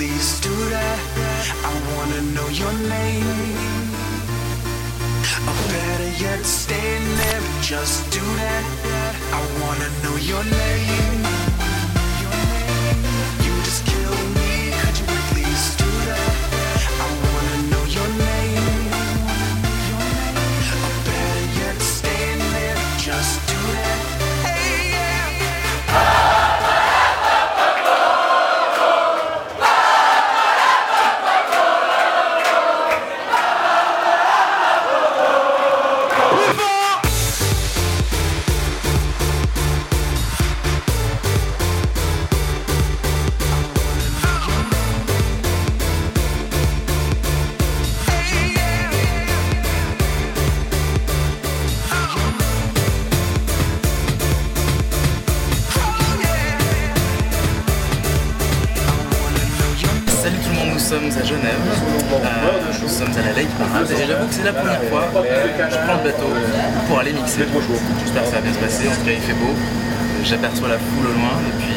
least do that? I wanna know your name. Or better yet, stay there, just do that. I wanna know your name. Sommes à Genève, Euh, nous sommes à la Lake Parade. Et j'avoue que c'est la première fois que je prends le bateau pour aller mixer. J'espère que ça va bien se passer, en tout cas il fait beau, j'aperçois la foule au loin. Et puis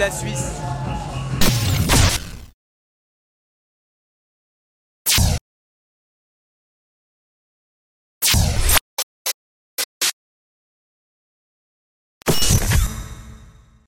la Suisse